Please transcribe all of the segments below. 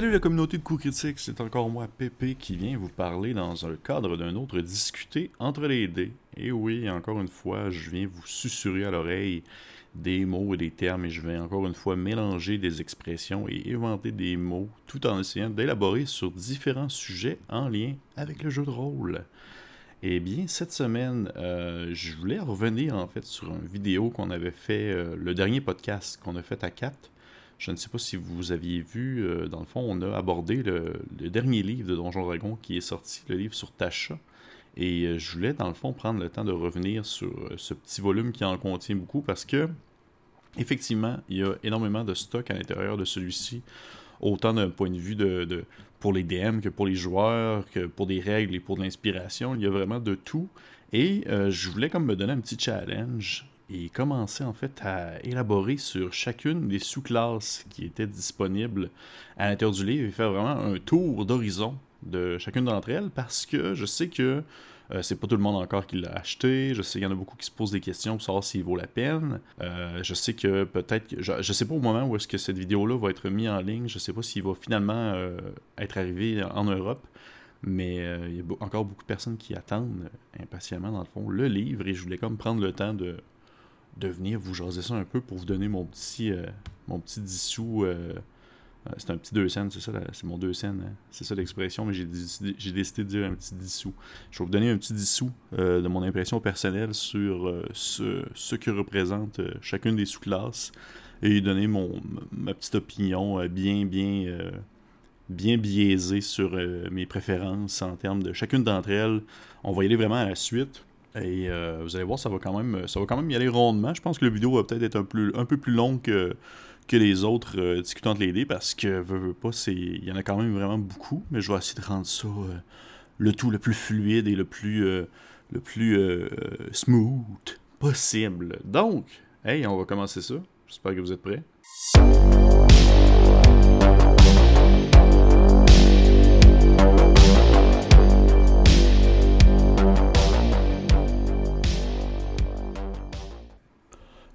Salut la communauté de coups critiques, c'est encore moi Pépé qui vient vous parler dans un cadre d'un autre discuter entre les dés. Et oui, encore une fois, je viens vous susurrer à l'oreille des mots et des termes et je vais encore une fois mélanger des expressions et inventer des mots tout en essayant d'élaborer sur différents sujets en lien avec le jeu de rôle. Eh bien, cette semaine, euh, je voulais revenir en fait sur une vidéo qu'on avait fait, euh, le dernier podcast qu'on a fait à 4 je ne sais pas si vous aviez vu, euh, dans le fond, on a abordé le, dernier livre de Donjon Dragon qui est sorti, le livre sur Tasha. Et euh, je voulais, dans le fond, prendre le temps de revenir sur euh, ce petit volume qui en contient beaucoup parce que, effectivement, il y a énormément de stock à l'intérieur de celui-ci, autant d'un point de vue de, pour les DM que pour les joueurs, que pour des règles et pour de l'inspiration. Il y a vraiment de tout. Et je voulais comme me donner un petit challenge et commencer en fait à élaborer sur chacune des sous-classes qui étaient disponibles à l'intérieur du livre et faire vraiment un tour d'horizon de chacune d'entre elles parce que je sais que euh, c'est pas tout le monde encore qui l'a acheté. Je sais qu'il y en a beaucoup qui se posent des questions pour savoir s'il vaut la peine. Euh, je sais que peut-être. Je, je, sais pas au moment où est-ce que cette vidéo-là va être mise en ligne. Je sais pas s'il va finalement euh, être arrivé en Europe. Mais il y a encore beaucoup de personnes qui attendent impatiemment, dans le fond, le livre. Et je voulais comme prendre le temps de de venir vous jaser ça un peu pour vous donner mon petit, euh, mon petit dissous. Euh, euh, c'est un petit deux scènes, c'est ça, c'est mon deux scènes, hein. c'est ça l'expression, mais j'ai décidé, de dire un petit dissous. Je vais vous donner un petit dissous de mon impression personnelle sur ce, ce, que représente chacune des sous-classes et donner mon, ma petite opinion bien, bien, bien biaisée sur mes préférences en termes de chacune d'entre elles. On va y aller vraiment à la suite. Et euh, vous allez voir, ça va quand même ça va quand même y aller rondement. Je pense que la vidéo va peut-être être un, un peu plus longue que, que les autres euh, discutant de l'aider parce que veux, il y en a quand même vraiment beaucoup, mais je vais essayer de rendre ça euh, le tout le plus fluide et le plus le plus smooth possible. Donc, hey, on va commencer ça. J'espère que vous êtes prêts.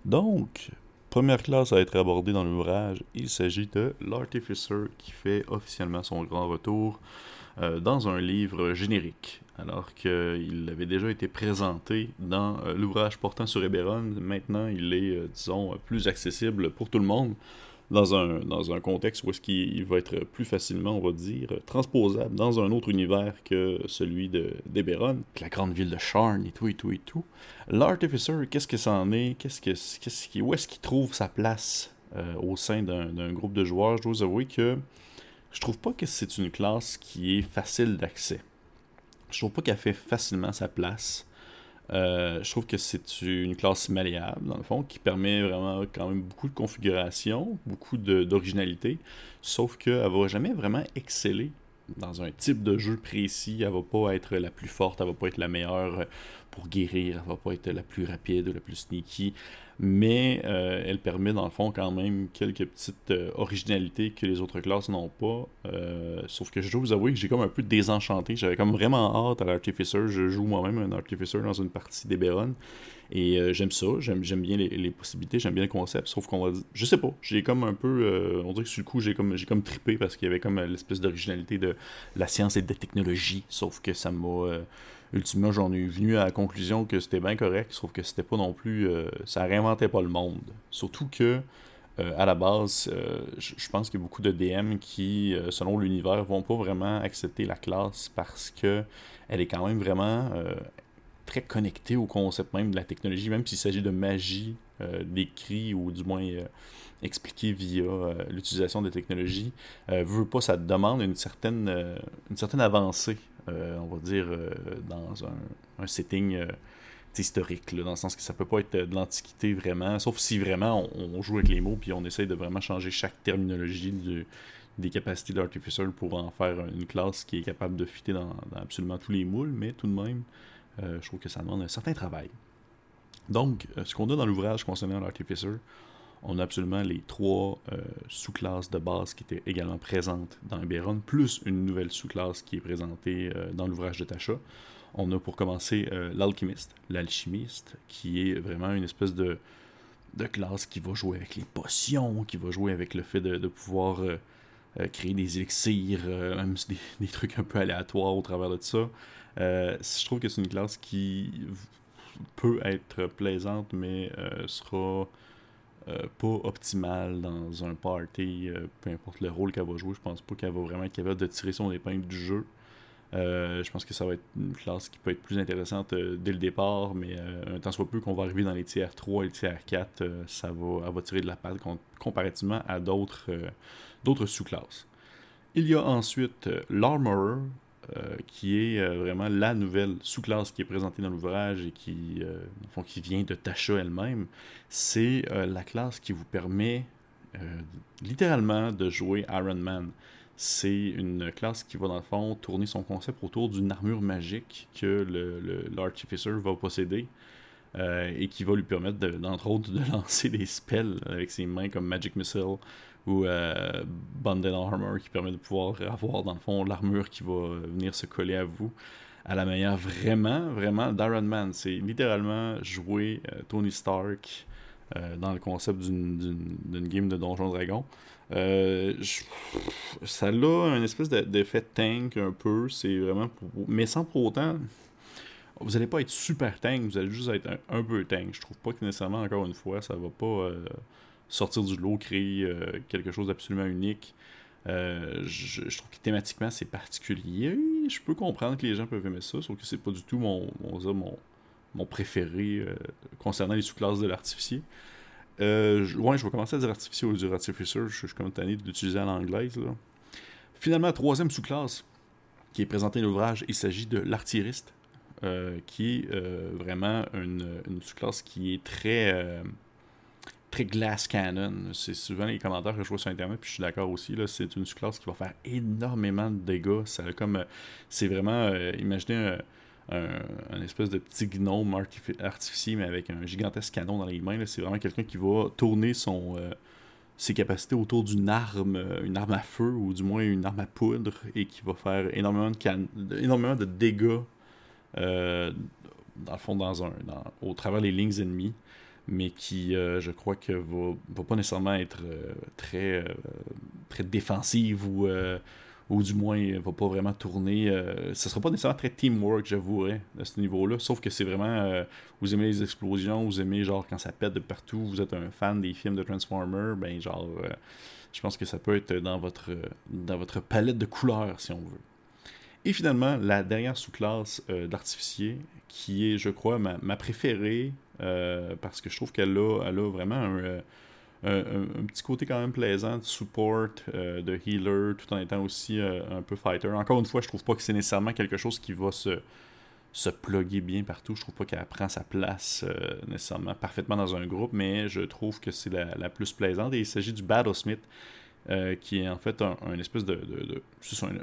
Donc, première classe à être abordée dans l'ouvrage, il s'agit de l'Artificer qui fait officiellement son grand retour euh, dans un livre générique. Alors qu'il avait déjà été présenté dans euh, l'ouvrage portant sur Eberron, maintenant il est, euh, disons, plus accessible pour tout le monde dans un, dans un contexte où est-ce qu'il va être plus facilement, on va dire, transposable dans un autre univers que celui de d'Eberron, la grande ville de Sharn et tout et tout et tout. L'Artificer, qu'est-ce que ça en est? Qu'est-ce que, qu'est-ce qui, Où est-ce qu'il trouve sa place euh, au sein d'un groupe de joueurs? Je dois vous avouer que je trouve pas que c'est une classe qui est facile d'accès. Je trouve pas qu'elle fait facilement sa place. Euh, je trouve que c'est une classe malléable, dans le fond, qui permet vraiment quand même beaucoup de configuration, beaucoup d'originalité, sauf qu'elle ne va jamais vraiment exceller dans un type de jeu précis. Elle va pas être la plus forte, elle va pas être la meilleure pour guérir, elle va pas être la plus rapide, la plus sneaky mais euh, elle permet dans le fond quand même quelques petites euh, originalités que les autres classes n'ont pas. Euh, sauf que je dois vous avouer que j'ai comme un peu désenchanté. J'avais comme vraiment hâte à l'Artificer. Je joue moi-même un Artificer dans une partie d'Eberron. Et j'aime ça, j'aime, bien les, possibilités, j'aime bien le concept. Sauf qu'on va je sais pas, j'ai comme un peu, on dirait que sur le coup, j'ai comme, j'ai comme trippé parce qu'il y avait comme l'espèce d'originalité de la science et de la technologie. Sauf que ça m'a ultimement, j'en ai venu à la conclusion que c'était bien correct, sauf que c'était pas non plus. Euh, ça réinventait pas le monde. Surtout que, euh, à la base, euh, je pense qu'il y a beaucoup de DM qui, selon l'univers, vont pas vraiment accepter la classe parce que elle est quand même vraiment très connectée au concept même de la technologie, même s'il s'agit de magie décrit ou du moins expliqué via l'utilisation des technologies. veut pas, ça demande une certaine, une certaine avancée euh, on va dire, euh, dans un, setting euh, historique, dans le sens que ça peut pas être de l'antiquité vraiment, sauf si vraiment on, joue avec les mots puis on essaye de vraiment changer chaque terminologie des capacités d'Artificer pour en faire une classe qui est capable de fitter dans, absolument tous les moules, mais tout de même, je trouve que ça demande un certain travail. Donc, ce qu'on a dans l'ouvrage concernant l'Artificer, on a absolument les trois euh, sous-classes de base qui étaient également présentes dans Eberron, plus une nouvelle sous-classe qui est présentée euh, dans l'ouvrage de Tasha. On a pour commencer euh, l'alchimiste, l'alchimiste, qui est vraiment une espèce de, classe qui va jouer avec les potions, qui va jouer avec le fait de, pouvoir créer des élixirs, même des, trucs un peu aléatoires au travers de ça. Je trouve que c'est une classe qui peut être plaisante, mais sera pas optimale dans un party, peu importe le rôle qu'elle va jouer. Je pense pas qu'elle va vraiment être capable de tirer son épingle du jeu. Euh, je pense que ça va être une classe qui peut être plus intéressante euh, dès le départ, mais euh, un temps soit peu qu'on va arriver dans les tiers 3 et les tiers 4, ça va, va tirer de la patte comparativement à d'autres sous-classes. Il y a ensuite l'Armorer, qui est vraiment la nouvelle sous-classe qui est présentée dans l'ouvrage et qui, qui vient de Tasha elle-même. C'est la classe qui vous permet littéralement de jouer Iron Man c'est une classe qui va dans le fond tourner son concept autour d'une armure magique que l'Artificer le, va posséder euh, et qui va lui permettre, d'entre autres, de lancer des spells avec ses mains comme Magic Missile ou euh, Bundle Armor qui permet de pouvoir avoir dans le fond l'armure qui va venir se coller à vous à la manière vraiment, vraiment d'Iron Man. C'est littéralement jouer euh, Tony Stark dans le concept d'une game de Donjon Dragon. Euh, ça a une espèce d'effet tank un peu. C'est vraiment Mais sans pour autant. Vous n'allez pas être super tank, vous allez juste être un, peu tank. Je trouve pas que nécessairement, encore une fois, ça va pas euh, sortir du lot, créer euh, quelque chose d'absolument unique. Je, trouve que thématiquement c'est particulier. Je peux comprendre que les gens peuvent aimer ça, sauf que c'est pas du tout mon, mon, mon préféré concernant les sous-classes de l'artificier. Euh, ouais, je vais commencer à dire artificier ou dire artificer. Je, suis comme tanné d'utiliser à l'anglaise. Finalement, troisième sous-classe qui est présentée dans l'ouvrage, il s'agit de l'artillériste, euh, qui est euh, vraiment une, sous-classe qui est très, euh, glass cannon. C'est souvent les commentaires que je vois sur Internet, puis je suis d'accord aussi. C'est une sous-classe qui va faire énormément de dégâts. Ça, comme, c'est vraiment, imaginez un, espèce de petit gnome artificier, mais avec un gigantesque canon dans les mains. C'est vraiment quelqu'un qui va tourner son, euh, ses capacités autour d'une arme, euh, une arme à feu, ou du moins une arme à poudre, et qui va faire énormément de, énormément de dégâts, euh, dans le fond, dans un, au travers des lignes ennemies mais qui, je crois que va, pas nécessairement être très, très défensive ou ou du moins va pas vraiment tourner. Euh, ce sera pas nécessairement très teamwork, j'avouerais, à ce niveau-là. Sauf que c'est vraiment. Euh, vous aimez les explosions, vous aimez genre quand ça pète de partout, vous êtes un fan des films de Transformers, ben genre. Euh, je pense que ça peut être dans votre, dans votre palette de couleurs, si on veut. Et finalement, la dernière sous-classe d'artificier, qui est, je crois, ma, ma préférée, parce que je trouve qu'elle a, elle a vraiment un un, petit côté quand même plaisant de support, euh, de healer, tout en étant aussi euh, un peu fighter. Encore une fois, je trouve pas que c'est nécessairement quelque chose qui va se, se plugger bien partout. Je trouve pas qu'elle prend sa place euh, nécessairement parfaitement dans un groupe, mais je trouve que c'est la, plus plaisante. Et il s'agit du Battlesmith, qui est en fait un, espèce de,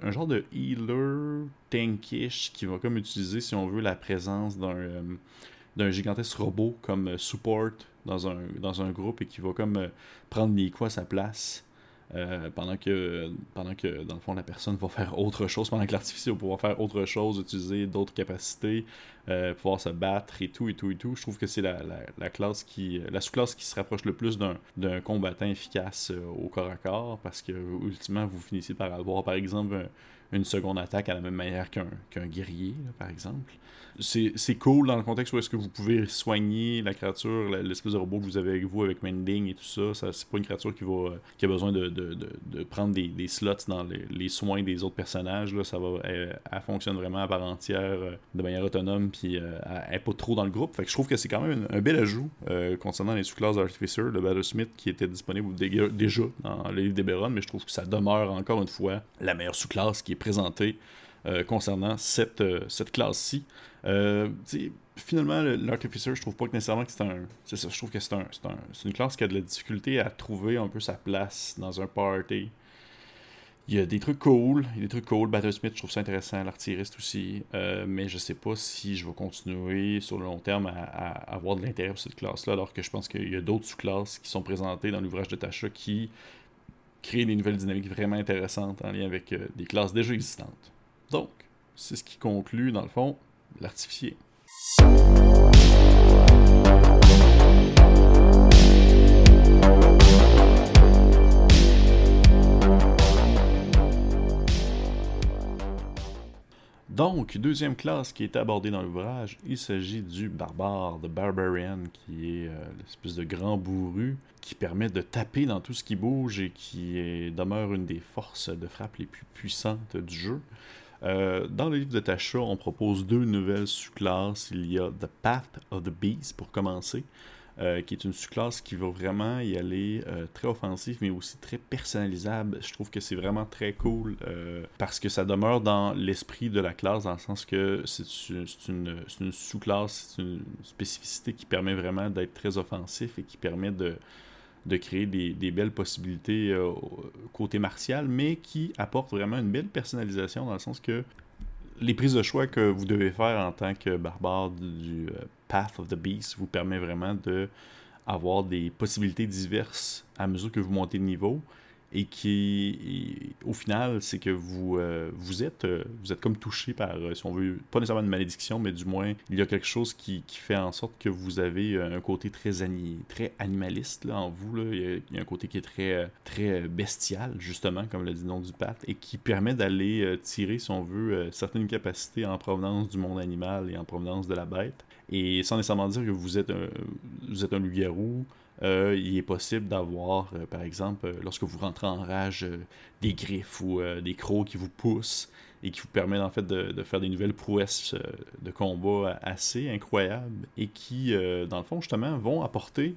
un, genre de healer tankish qui va comme utiliser, si on veut, la présence d'un d'un gigantesque robot comme support dans un, dans un groupe et qui va comme euh, prendre coups à sa place. Euh, pendant que pendant que dans le fond la personne va faire autre chose pendant que l'artificier va pouvoir faire autre chose utiliser d'autres capacités euh, pouvoir se battre et tout et tout et tout je trouve que c'est la, la, classe qui la sous-classe qui se rapproche le plus d'un combattant efficace au corps à corps parce que ultimement vous finissez par avoir par exemple une seconde attaque à la même manière qu'un guerrier par exemple c'est cool dans le contexte où est-ce que vous pouvez soigner la créature, l'espèce de robot que vous avez avec vous, avec Mending et tout ça. ça c'est pas une créature qui va qui a besoin de, de, de, prendre des, slots dans les, les, soins des autres personnages. Là. Ça va, elle, fonctionne vraiment à part entière, euh, de manière autonome, puis euh, elle n'est pas trop dans le groupe. Fait que je trouve que c'est quand même un, bel ajout euh, concernant les sous-classes d'Artificer de Battlesmith qui était disponible déjà dans les livres d'Eberron, mais je trouve que ça demeure encore une fois la meilleure sous-classe qui est présentée concernant cette, cette classe-ci. Euh, finalement, l'Artificer, je trouve pas que nécessairement que c'est un. Ça, je trouve que c'est un, une classe qui a de la difficulté à trouver un peu sa place dans un party. Il y a des trucs cool, il y a des trucs cool. Battlesmith, je trouve ça intéressant, l'artillériste aussi. Euh, mais je sais pas si je vais continuer sur le long terme à, avoir de l'intérêt pour cette classe-là, alors que je pense qu'il y a d'autres sous-classes qui sont présentées dans l'ouvrage de Tasha qui créent des nouvelles dynamiques vraiment intéressantes en lien avec euh, des classes déjà existantes. Donc, c'est ce qui conclut, dans le fond, l'artificier. Donc, deuxième classe qui est abordée dans l'ouvrage, il s'agit du barbare, de Barbarian, qui est euh, l'espèce de grand bourru qui permet de taper dans tout ce qui bouge et qui demeure une des forces de frappe les plus puissantes du jeu. Euh, dans le livre de Tasha, on propose deux nouvelles sous-classes. Il y a The Path of the Beast pour commencer, euh, qui est une sous-classe qui va vraiment y aller euh, très offensif, mais aussi très personnalisable. Je trouve que c'est vraiment très cool parce que ça demeure dans l'esprit de la classe, dans le sens que c'est une, sous-classe, c'est une spécificité qui permet vraiment d'être très offensif et qui permet de créer des, belles possibilités euh, côté martial, mais qui apporte vraiment une belle personnalisation dans le sens que les prises de choix que vous devez faire en tant que barbare du, euh, Path of the Beast vous permet vraiment de avoir des possibilités diverses à mesure que vous montez de niveau et qui, au final, c'est que vous, euh, vous, êtes, euh, vous êtes comme touché par, euh, si on veut, pas nécessairement une malédiction, mais du moins, il y a quelque chose qui, qui fait en sorte que vous avez un côté très, très animaliste en vous. Là. Il, y a, un côté qui est très, très bestial, justement, comme le dit le nom du pat, et qui permet d'aller tirer, si on veut, certaines capacités en provenance du monde animal et en provenance de la bête. Et sans nécessairement dire que vous êtes un, vous êtes un loup-garou, euh, il est possible d'avoir, euh, par exemple, euh, lorsque vous rentrez en rage, des griffes ou des crocs qui vous poussent et qui vous permettent en fait de, faire des nouvelles prouesses de combat assez incroyables et qui, dans le fond, justement, vont apporter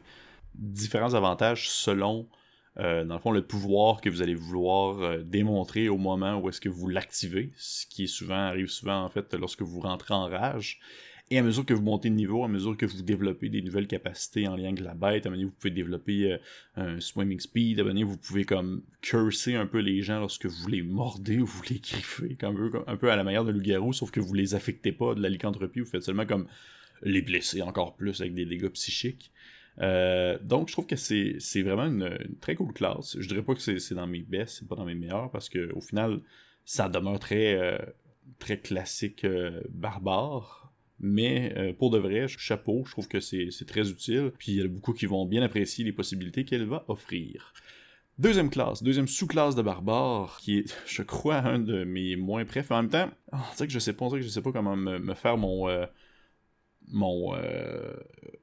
différents avantages selon, dans le fond, le pouvoir que vous allez vouloir démontrer au moment où est-ce que vous l'activez, ce qui est souvent, arrive souvent en fait lorsque vous rentrez en rage. Et à mesure que vous montez de niveau, à mesure que vous développez des nouvelles capacités en lien avec la bête, à vous pouvez développer euh, un swimming speed, à vous pouvez comme curser un peu les gens lorsque vous les mordez ou vous les griffez, un, peu, un peu à la manière de loup-garou, sauf que vous les affectez pas de la lycanthropie, vous faites seulement comme les blesser encore plus avec des dégâts psychiques. Euh, donc, je trouve que c'est, vraiment une, très cool classe. Je dirais pas que c'est, dans mes best, c'est pas dans mes meilleurs, parce que au final, ça demeure très, euh, très classique barbare. Mais euh, pour de vrai, chapeau, je trouve que c'est très utile. Puis il y a beaucoup qui vont bien apprécier les possibilités qu'elle va offrir. Deuxième classe, deuxième sous-classe de barbare, qui est, je crois, un de mes moins préférés. En même temps, oh, que je sais pas, que je sais pas comment me, faire mon, euh, mon euh,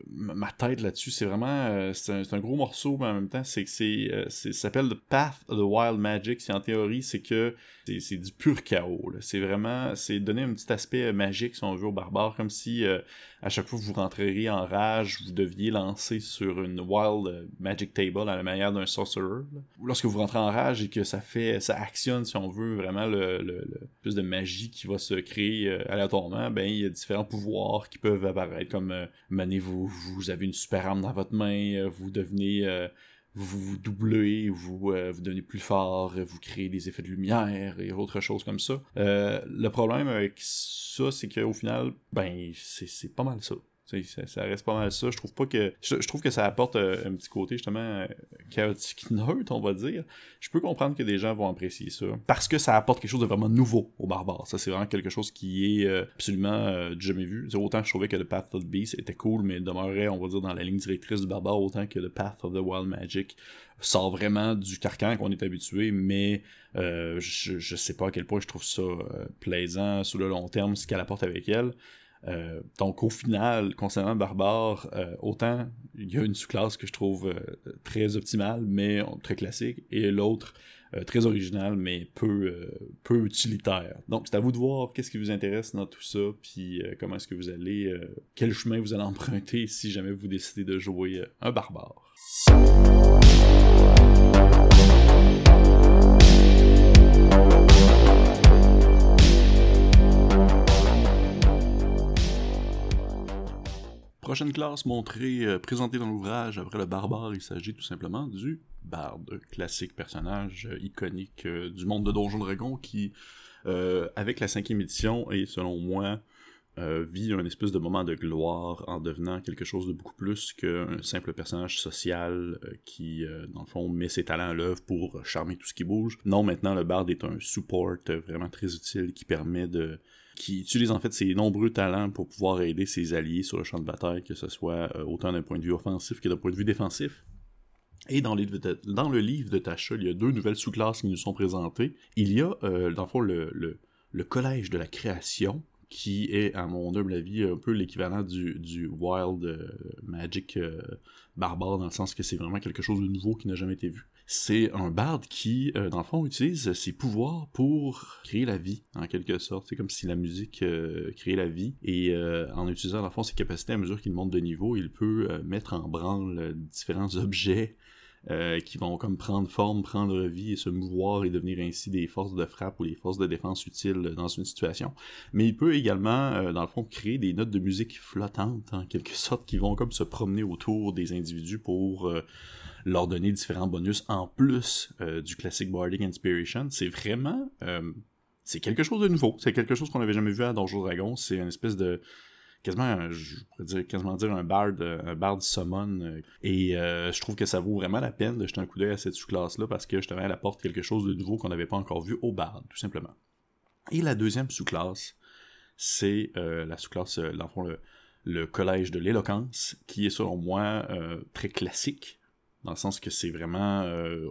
ma tête là-dessus c'est vraiment euh, c'est un, gros morceau mais en même temps c'est que c'est ça s'appelle The Path of the Wild Magic c'est en théorie c'est que c'est du pur chaos c'est vraiment c'est donner un petit aspect magique si on veut au barbare comme si à chaque fois que vous rentreriez en rage vous deviez lancer sur une Wild Magic Table à la manière d'un sorcerer lorsque vous rentrez en rage et que ça fait ça actionne si on veut vraiment le, plus de magie qui va se créer aléatoirement ben il y a différents pouvoirs qui peuvent apparaître comme euh, vous, vous avez une super arme dans votre main, euh, vous devenez euh, vous doublez, vous, vous devenez plus fort, vous créez des effets de lumière et autre chose comme ça. le problème avec ça, c'est qu'au final, ben, c'est pas mal ça. Ça, reste pas mal ça. Je trouve pas que. Je, trouve que ça apporte euh, un petit côté justement euh, chaotique neutre, on va dire. Je peux comprendre que des gens vont apprécier ça. Parce que ça apporte quelque chose de vraiment nouveau aux barbares. Ça, c'est vraiment quelque chose qui est euh, absolument jamais vu. autant je trouvais que The Path of the Beast était cool, mais demeurait, on va dire, dans la ligne directrice du barbare, autant que The Path of the Wild Magic sort vraiment du carcan qu'on est habitué, mais je, je sais pas à quel point je trouve ça plaisant sur le long terme, ce qu'elle apporte avec elle. Euh, donc au final, concernant Barbare, euh, autant il y a une sous-classe que je trouve euh, très optimale, mais très classique, et l'autre très originale, mais peu, peu utilitaire. Donc c'est à vous de voir qu'est-ce qui vous intéresse dans tout ça, puis comment est-ce que vous allez, quel chemin vous allez emprunter si jamais vous décidez de jouer un Barbare. Prochaine classe montrée, euh, présentée dans l'ouvrage après le barbare, il s'agit tout simplement du barde, classique personnage euh, iconique euh, du monde de Donjon Dragon qui, avec la cinquième édition, et selon moi, vit un espèce de moment de gloire en devenant quelque chose de beaucoup plus qu'un simple personnage social qui, dans le fond, met ses talents à l'œuvre pour charmer tout ce qui bouge. Non, maintenant, le barde est un support vraiment très utile qui permet de qui utilise en fait ses nombreux talents pour pouvoir aider ses alliés sur le champ de bataille, que ce soit euh, autant d'un point de vue offensif que d'un point de vue défensif. Et dans, le livre de Tasha, il y a deux nouvelles sous-classes qui nous sont présentées. Il y a, euh, dans le fond, le, Collège de la Création, qui est, à mon humble avis, un peu l'équivalent du, Wild euh, Magic barbare, dans le sens que c'est vraiment quelque chose de nouveau qui n'a jamais été vu. C'est un barde qui, euh, dans le fond, utilise ses pouvoirs pour créer la vie, en quelque sorte. C'est comme si la musique créait la vie, et en utilisant, dans le fond, ses capacités à mesure qu'il monte de niveau, il peut mettre en branle différents objets, euh, qui vont comme prendre forme, prendre vie et se mouvoir et devenir ainsi des forces de frappe ou des forces de défense utiles dans une situation. Mais il peut également, euh, dans le fond, créer des notes de musique flottantes, en quelque sorte, qui vont comme se promener autour des individus pour euh, leur donner différents bonus en plus du classique Bardic Inspiration. C'est vraiment... c'est quelque chose de nouveau. C'est quelque chose qu'on n'avait jamais vu à Donjons Dragons. C'est une espèce de quasiment, je pourrais dire, quasiment dire un bard, un bard summon. Euh, et euh, je trouve que ça vaut vraiment la peine de jeter un coup d'œil à cette sous-classe-là parce que justement, elle apporte quelque chose de nouveau qu'on n'avait pas encore vu au bard, tout simplement. Et la deuxième sous-classe, c'est euh, la sous-classe, dans le fond, le, collège de l'éloquence, qui est selon moi très classique dans le sens que c'est vraiment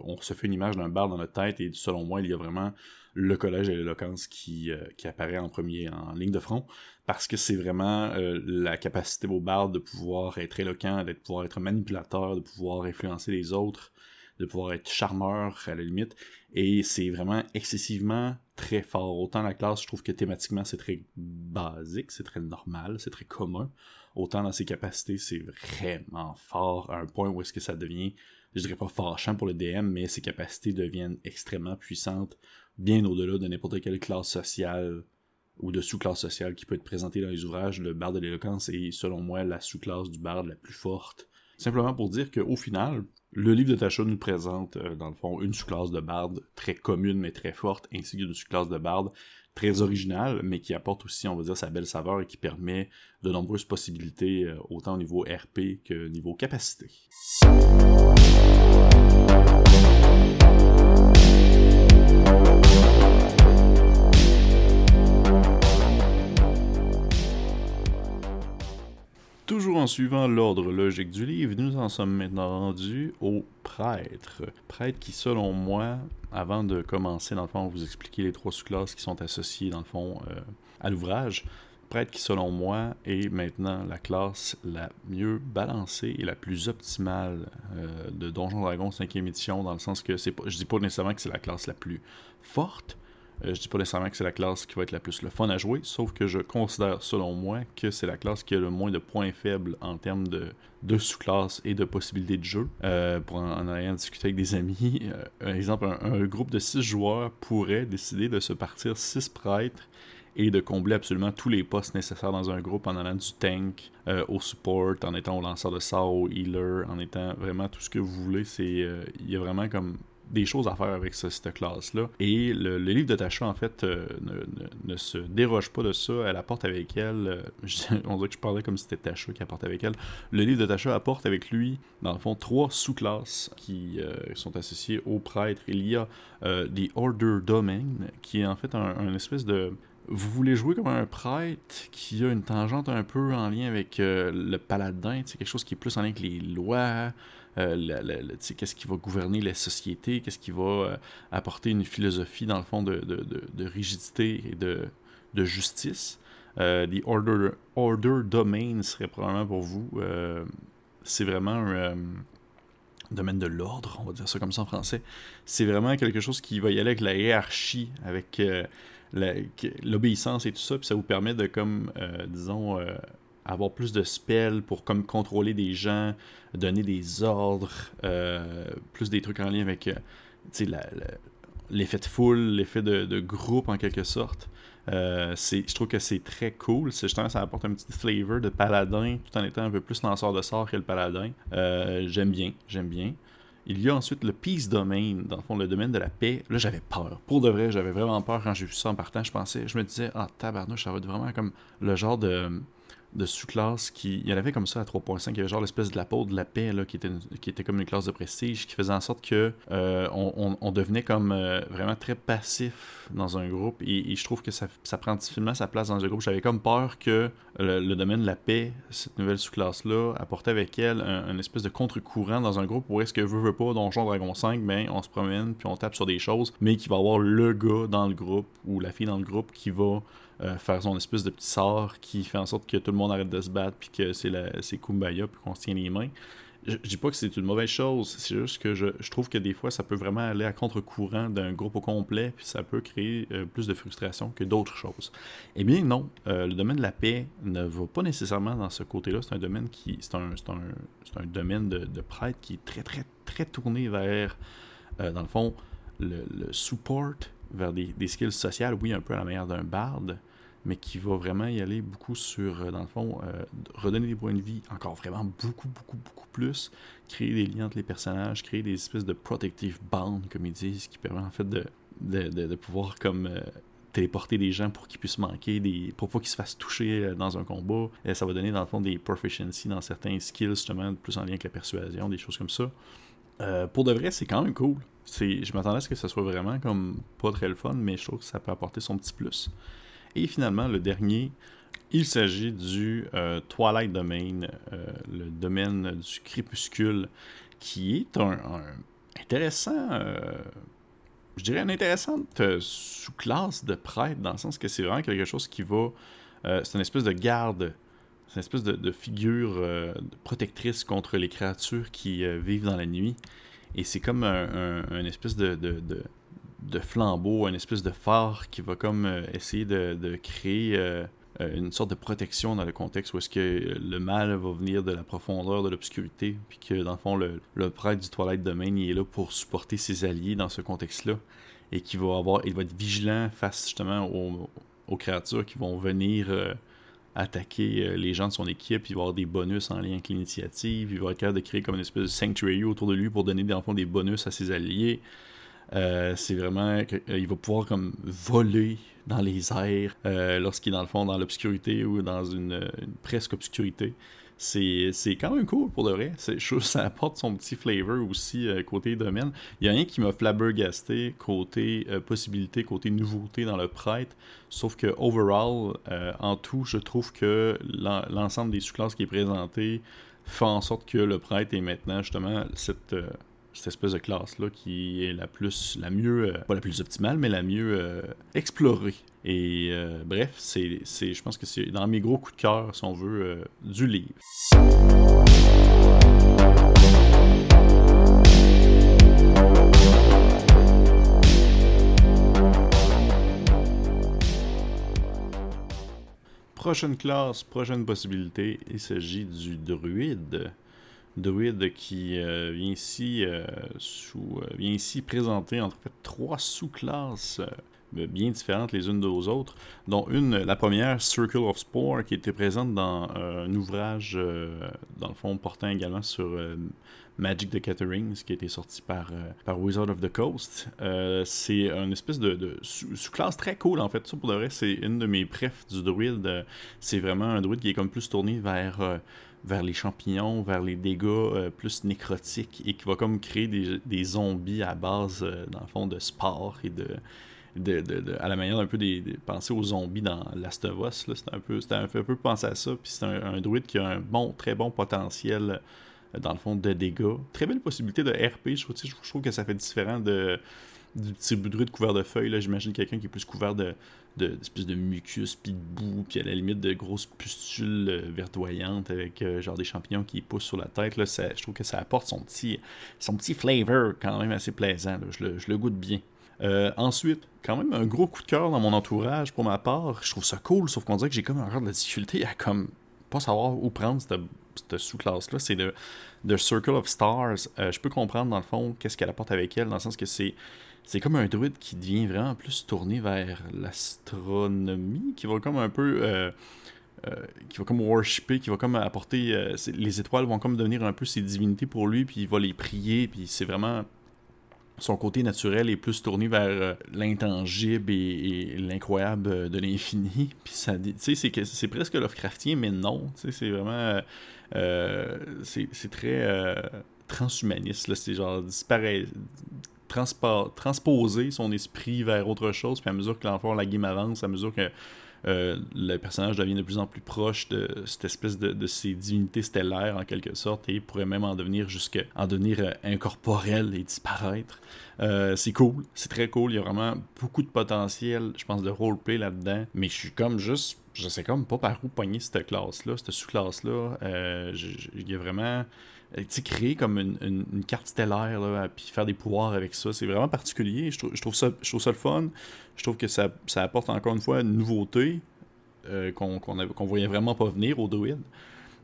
on se fait une image d'un bar dans notre tête et selon moi il y a vraiment le collège de l'éloquence qui, qui apparaît en premier en ligne de front parce que c'est vraiment euh, la capacité au barde de pouvoir être éloquent, de pouvoir être manipulateur, de pouvoir influencer les autres, de pouvoir être charmeur à la limite, et c'est vraiment excessivement très fort. Autant la classe, je trouve que thématiquement c'est très basique, c'est très normal, c'est très commun. Autant dans ses capacités, c'est vraiment fort à un point où est-ce que ça devient, je dirais pas fâchant pour le DM, mais ses capacités deviennent extrêmement puissantes, bien au-delà de n'importe quelle classe sociale ou de sous-classe sociale qui peut être présentée dans les ouvrages, le barde de l'éloquence est selon moi la sous-classe du barde la plus forte. Simplement pour dire qu'au final, le livre de Tacha nous présente, euh, dans le fond, une sous-classe de barde très commune mais très forte, ainsi qu'une sous-classe de barde très originale, mais qui apporte aussi, on va dire, sa belle saveur et qui permet de nombreuses possibilités, euh, autant au niveau RP que au niveau capacité. Toujours en suivant l'ordre logique du livre, nous en sommes maintenant rendus au prêtre. Prêtre qui, selon moi, avant de commencer, dans le fond, vous expliquer les trois sous-classes qui sont associées, dans le fond, euh, à l'ouvrage, prêtre qui, selon moi, est maintenant la classe la mieux balancée et la plus optimale euh, de Donjon Dragon 5e édition, dans le sens que c'est pas, je dis pas nécessairement que c'est la classe la plus forte, je dis pas nécessairement que c'est la classe qui va être la plus le fun à jouer, sauf que je considère, selon moi, que c'est la classe qui a le moins de points faibles en termes de, de sous-classes et de possibilités de jeu. Euh, pour en, ayant discuté avec des amis, euh, exemple, un, groupe de 6 joueurs pourrait décider de se partir 6 prêtres et de combler absolument tous les postes nécessaires dans un groupe en allant du tank au support, en étant au lanceur de au healer, en étant vraiment tout ce que vous voulez. Il y a vraiment comme des choses à faire avec cette classe-là. Et le, livre de Tasha, en fait, euh, ne, se déroge pas de ça. Elle apporte avec elle, euh, on dirait que je parlais comme si c'était Tasha qui apporte avec elle. Le livre de Tasha apporte avec lui, dans le fond, trois sous-classes qui euh, sont associées au prêtre. Il y a The Order Domain, qui est en fait un, espèce de vous voulez jouer comme un prêtre qui a une tangente un peu en lien avec le paladin, quelque chose qui est plus en lien avec les lois, qu'est-ce qui va gouverner la société, qu'est-ce qui va euh, apporter une philosophie, dans le fond, de, rigidité et de, justice? Euh, the order, order Domain serait probablement pour vous. c'est vraiment un domaine de l'ordre, on va dire ça comme ça en français. C'est vraiment quelque chose qui va y aller avec la hiérarchie, avec l'obéissance et tout ça, puis ça vous permet de, comme, disons, avoir plus de spells pour comme contrôler des gens, donner des ordres, euh, plus des trucs en lien avec euh, l'effet de foule, l'effet de, groupe en quelque sorte. Euh, je trouve que c'est très cool. Justement, ça apporte un petit flavor de paladin tout en étant un peu plus lanceur de sort que le paladin. j'aime bien, j'aime bien. Il y a ensuite le Peace Domain, dans le fond, le domaine de la paix. Là, j'avais peur. Pour de vrai, j'avais vraiment peur quand j'ai vu ça en partant. Je pensais, je me disais, ah, tabarnouche, ça va être vraiment comme le genre de de sous-classes qui. Il y en avait comme ça à 3.5. Il y avait genre l'espèce de la peau de la paix là, qui, était qui était comme une classe de prestige qui faisait en sorte que euh, on, devenait comme euh, vraiment très passif dans un groupe. Et, je trouve que ça, ça prend difficilement sa place dans un groupe. J'avais comme peur que le, domaine de la paix, cette nouvelle sous-classe-là, apportait avec elle un, espèce de contre-courant dans un groupe où est-ce que veut, veut pas, Donjon Dragon 5, mais ben, on se promène puis on tape sur des choses, mais qui va avoir le gars dans le groupe ou la fille dans le groupe qui va euh, faire son espèce de petit sort qui fait en sorte que tout le monde arrête de se battre puis que c'est, c'est Kumbaya puis qu'on se tient les mains. Je, dis pas que c'est une mauvaise chose, c'est juste que je, trouve que des fois ça peut vraiment aller à contre-courant d'un groupe au complet puis ça peut créer euh, plus de frustration que d'autres choses. Eh bien non, euh, le domaine de la paix ne va pas nécessairement dans ce côté-là, c'est un domaine qui c'est un, c'est un, c'est un domaine de, de, prêtre qui est très très très tourné vers dans le fond le, le support vers des, des, skills sociales, oui un peu à la manière d'un barde, mais qui va vraiment y aller beaucoup sur, euh, dans le fond, euh, redonner des points de vie, encore vraiment beaucoup, beaucoup, beaucoup plus, créer des liens entre les personnages, créer des espèces de protective bonds, comme ils disent, qui permet en fait de, de, de, pouvoir comme euh, téléporter des gens pour qu'ils puissent manquer, des, pour pas qu'ils se fassent toucher dans un combat. Et ça va donner dans le fond des proficiency dans certains skills, justement, plus en lien avec la persuasion, des choses comme ça. pour de vrai, c'est quand même cool. Je m'attendais à ce que ça soit vraiment comme pas très le fun, mais je trouve que ça peut apporter son petit plus. Et finalement, le dernier, il s'agit du euh, Twilight Domain, euh, le domaine du crépuscule, qui est un, intéressant, euh, je dirais une intéressante sous-classe de prêtre, dans le sens que c'est vraiment quelque chose qui va. c'est une espèce de garde, c'est une espèce de, figure protectrice contre les créatures qui vivent dans la nuit. Et c'est comme un, espèce de de flambeau, une espèce de phare qui va comme euh, essayer de, créer euh, euh, une sorte de protection dans le contexte où est-ce que le mal va venir de la profondeur de l'obscurité, puis que dans le fond le, prêtre du Twilight Domain il est là pour supporter ses alliés dans ce contexte-là et qui va avoir, il va être vigilant face justement aux, créatures qui vont venir attaquer les gens de son équipe, il va avoir des bonus en lien avec l'initiative, il va être capable de créer comme une espèce de sanctuary autour de lui pour donner dans le fond des bonus à ses alliés. Euh, c'est vraiment qu'il euh, va pouvoir comme voler dans les airs euh, lorsqu'il est dans le fond dans l'obscurité ou dans une, presque obscurité. C'est, quand même cool pour de vrai. C'est, ça apporte son petit flavor aussi côté domaine. Il y a rien qui m'a flabbergasté côté possibilité, côté nouveauté dans le prêtre. Sauf que overall, en tout, je trouve que l'ensemble des sous-classes qui est présenté fait en sorte que le prêtre est maintenant justement cette cette espèce de classe-là qui est la plus, la mieux, euh, pas la plus optimale, mais la mieux euh, explorée. Et euh, bref, c'est, je pense que c'est dans mes gros coups de cœur, si on veut, du livre. Prochaine classe, prochaine possibilité, il s'agit du druide druide qui euh, vient ici euh, euh, vient ici présenter en fait trois sous-classes bien différentes les unes aux autres, dont une, la première, Circle of Spore, qui était présente dans un ouvrage, dans le fond, portant également sur Magic the Gathering, qui a été sorti par, par Wizard of the Coast. c'est une espèce de, sous-classe très cool, en fait. Ça, pour de vrai, c'est une de mes prefs du druide. c'est vraiment un druide qui est comme plus tourné vers vers les champignons, vers les dégâts euh, plus nécrotiques et qui va comme créer des, zombies à base, euh, dans le fond, de sport et de, de, à la manière un peu des, penser aux zombies dans Last of Us. C'était un peu, un, peu penser à ça. Puis c'est un, druide qui a un bon, très bon potentiel euh, dans le fond de dégâts. Très belle possibilité de RP. Je trouve que ça fait différent de du petit druide couvert de feuilles. J'imagine quelqu'un qui est plus couvert de, de, de mucus, puis de boue, puis à la limite de grosses pustules euh, verdoyantes avec euh, genre des champignons qui poussent sur la tête. Là, je trouve que ça apporte son petit, son petit flavor quand même assez plaisant. Je, le, goûte bien. Euh, ensuite, quand même un gros coup de cœur dans mon entourage pour ma part. Je trouve ça cool, sauf qu'on dirait que j'ai comme encore de la difficulté à comme pas savoir où prendre cette, sous-classe-là. C'est de, de Circle of Stars. je peux comprendre dans le fond qu'est-ce qu'elle apporte avec elle, dans le sens que c'est c'est comme un druide qui devient vraiment plus tourné vers l'astronomie, qui va comme un peu. Euh, euh, qui va comme worshipper, qui va comme apporter. Euh, les étoiles vont comme devenir un peu ses divinités pour lui, puis il va les prier, puis c'est vraiment. son côté naturel est plus tourné vers l'intangible et, l'incroyable de l'infini. Puis ça, c'est, presque Lovecraftien, mais non. C'est vraiment, c'est, très transhumaniste. C'est genre disparaît, transposer son esprit vers autre chose. Puis à mesure que l'enfant, la game avance, à mesure que euh, le personnage devient de plus en plus proche de cette espèce de, ces divinités stellaires en quelque sorte et pourrait même en devenir jusqu'à en devenir euh, incorporel et disparaître. Euh, c'est cool, c'est très cool, il y a vraiment beaucoup de potentiel, je pense, de roleplay là-dedans, mais je suis comme juste, je sais comme pas par où pogner cette classe-là, cette sous-classe-là. Il y a vraiment créer comme une, carte stellaire, là, puis faire des pouvoirs avec ça, c'est vraiment particulier. Je trouve, ça, je trouve ça le fun. Je trouve que ça, apporte encore une fois une nouveauté euh, qu'on qu'on voyait vraiment pas venir au druide.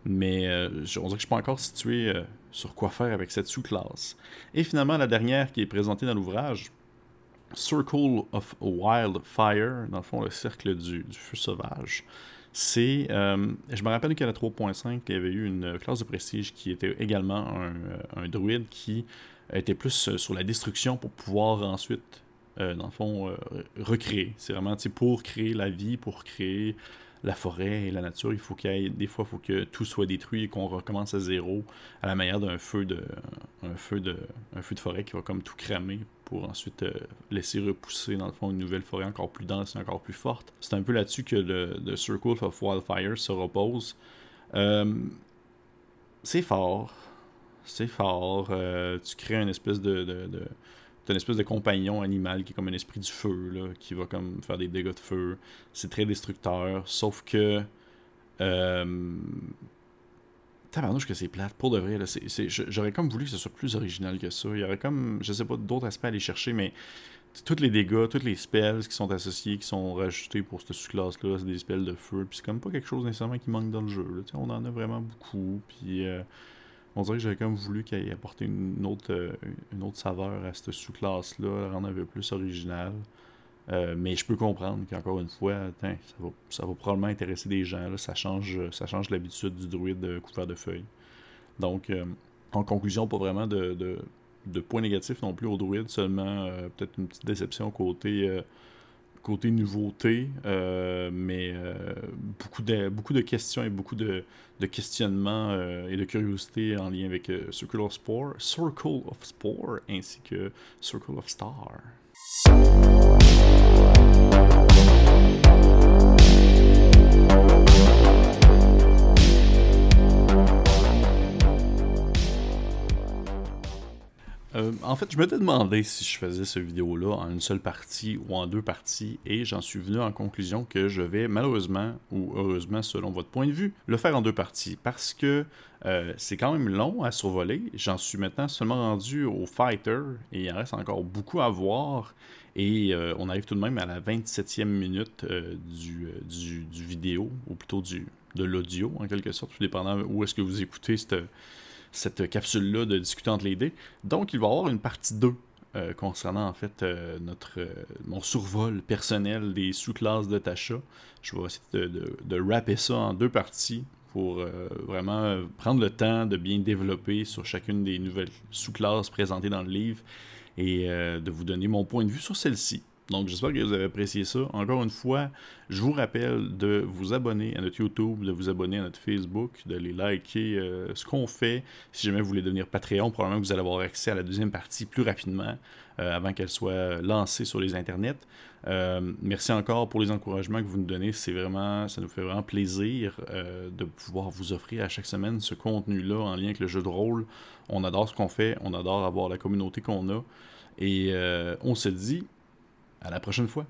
Mais euh, on dirait que je suis pas encore situé euh, sur quoi faire avec cette sous-classe. Et finalement, la dernière qui est présentée dans l'ouvrage, Circle of Wildfire, dans le fond, le cercle du feu sauvage c'est. Euh, je me rappelle qu'à la 3.5, il y avait eu une classe de prestige qui était également un, euh, druide qui était plus euh, sur la destruction pour pouvoir ensuite, dans le fond, recréer. C'est vraiment pour créer la vie, pour créer la forêt et la nature. Il faut qu'il y ait. Des fois, il faut que tout soit détruit et qu'on recommence à zéro, à la manière d'un feu de. Feu de. Feu de forêt qui va comme tout cramer pour ensuite euh, laisser repousser, dans le fond, une nouvelle forêt encore plus dense et encore plus forte. C'est un peu là-dessus que le, Circle of Wildfire se repose. Euh, c'est fort. C'est fort. Euh, tu crées une espèce de, une espèce de compagnon animal qui est comme un esprit du feu, là, qui va comme faire des dégâts de feu. C'est très destructeur, sauf que Tabarnouche que c'est plate, pour de vrai. J'aurais comme voulu que ce soit plus original que ça. Il y aurait comme, je sais pas, d'autres aspects à aller chercher, mais tous les dégâts, tous les spells qui sont associés, qui sont rajoutés pour cette sous-classe-là, c'est des spells de feu. Puis c'est comme pas quelque chose nécessairement qui manque dans le jeu. On en a vraiment beaucoup. Puis euh, on dirait que j'aurais comme voulu qu'il ait apporté une autre, euh, une autre saveur à cette sous-classe-là, la rendre un peu plus originale. Euh, mais je peux comprendre qu'encore une fois, ça, va, ça va probablement intéresser des gens. Là, ça change, ça change l'habitude du druide de couvert de feuilles. Donc, euh, en conclusion, pas vraiment de, de, points négatifs non plus au druide, seulement peut-être une petite déception côté, côté nouveauté, mais beaucoup, de, beaucoup de questions et beaucoup de, de questionnements et de curiosité en lien avec Circle of Spore, Circle of Spore ainsi que Circle of Star. Euh, en fait, je m'étais demandé si je faisais cette vidéo-là en une seule partie ou en deux parties, et j'en suis venu en conclusion que je vais malheureusement, ou heureusement selon votre point de vue, le faire en deux parties, parce que euh, c'est quand même long à survoler. J'en suis maintenant seulement rendu au Fighter, et il en reste encore beaucoup à voir, et euh, on arrive tout de même à la 27e minute du, du, du, vidéo, ou plutôt du, de l'audio en quelque sorte, tout dépendant où est-ce que vous écoutez cette cette capsule-là de discuter entre les dés. Donc, il va y avoir une partie 2 euh, concernant en fait euh, notre, euh, mon survol personnel des sous-classes de Tasha. Je vais essayer de, de, de rapper ça en deux parties pour vraiment prendre le temps de bien développer sur chacune des nouvelles sous-classes présentées dans le livre et de vous donner mon point de vue sur celle-ci. Donc, j'espère que vous avez apprécié ça. Encore une fois, je vous rappelle de vous abonner à notre YouTube, de vous abonner à notre Facebook, de les liker euh, ce qu'on fait. Si jamais vous voulez devenir Patreon, probablement que vous allez avoir accès à la deuxième partie plus rapidement euh, avant qu'elle soit lancée sur les internets. Euh, merci encore pour les encouragements que vous nous donnez. C'est vraiment, ça nous fait vraiment plaisir de pouvoir vous offrir à chaque semaine ce contenu-là en lien avec le jeu de rôle. On adore ce qu'on fait, on adore avoir la communauté qu'on a. Et on se dit à la prochaine fois.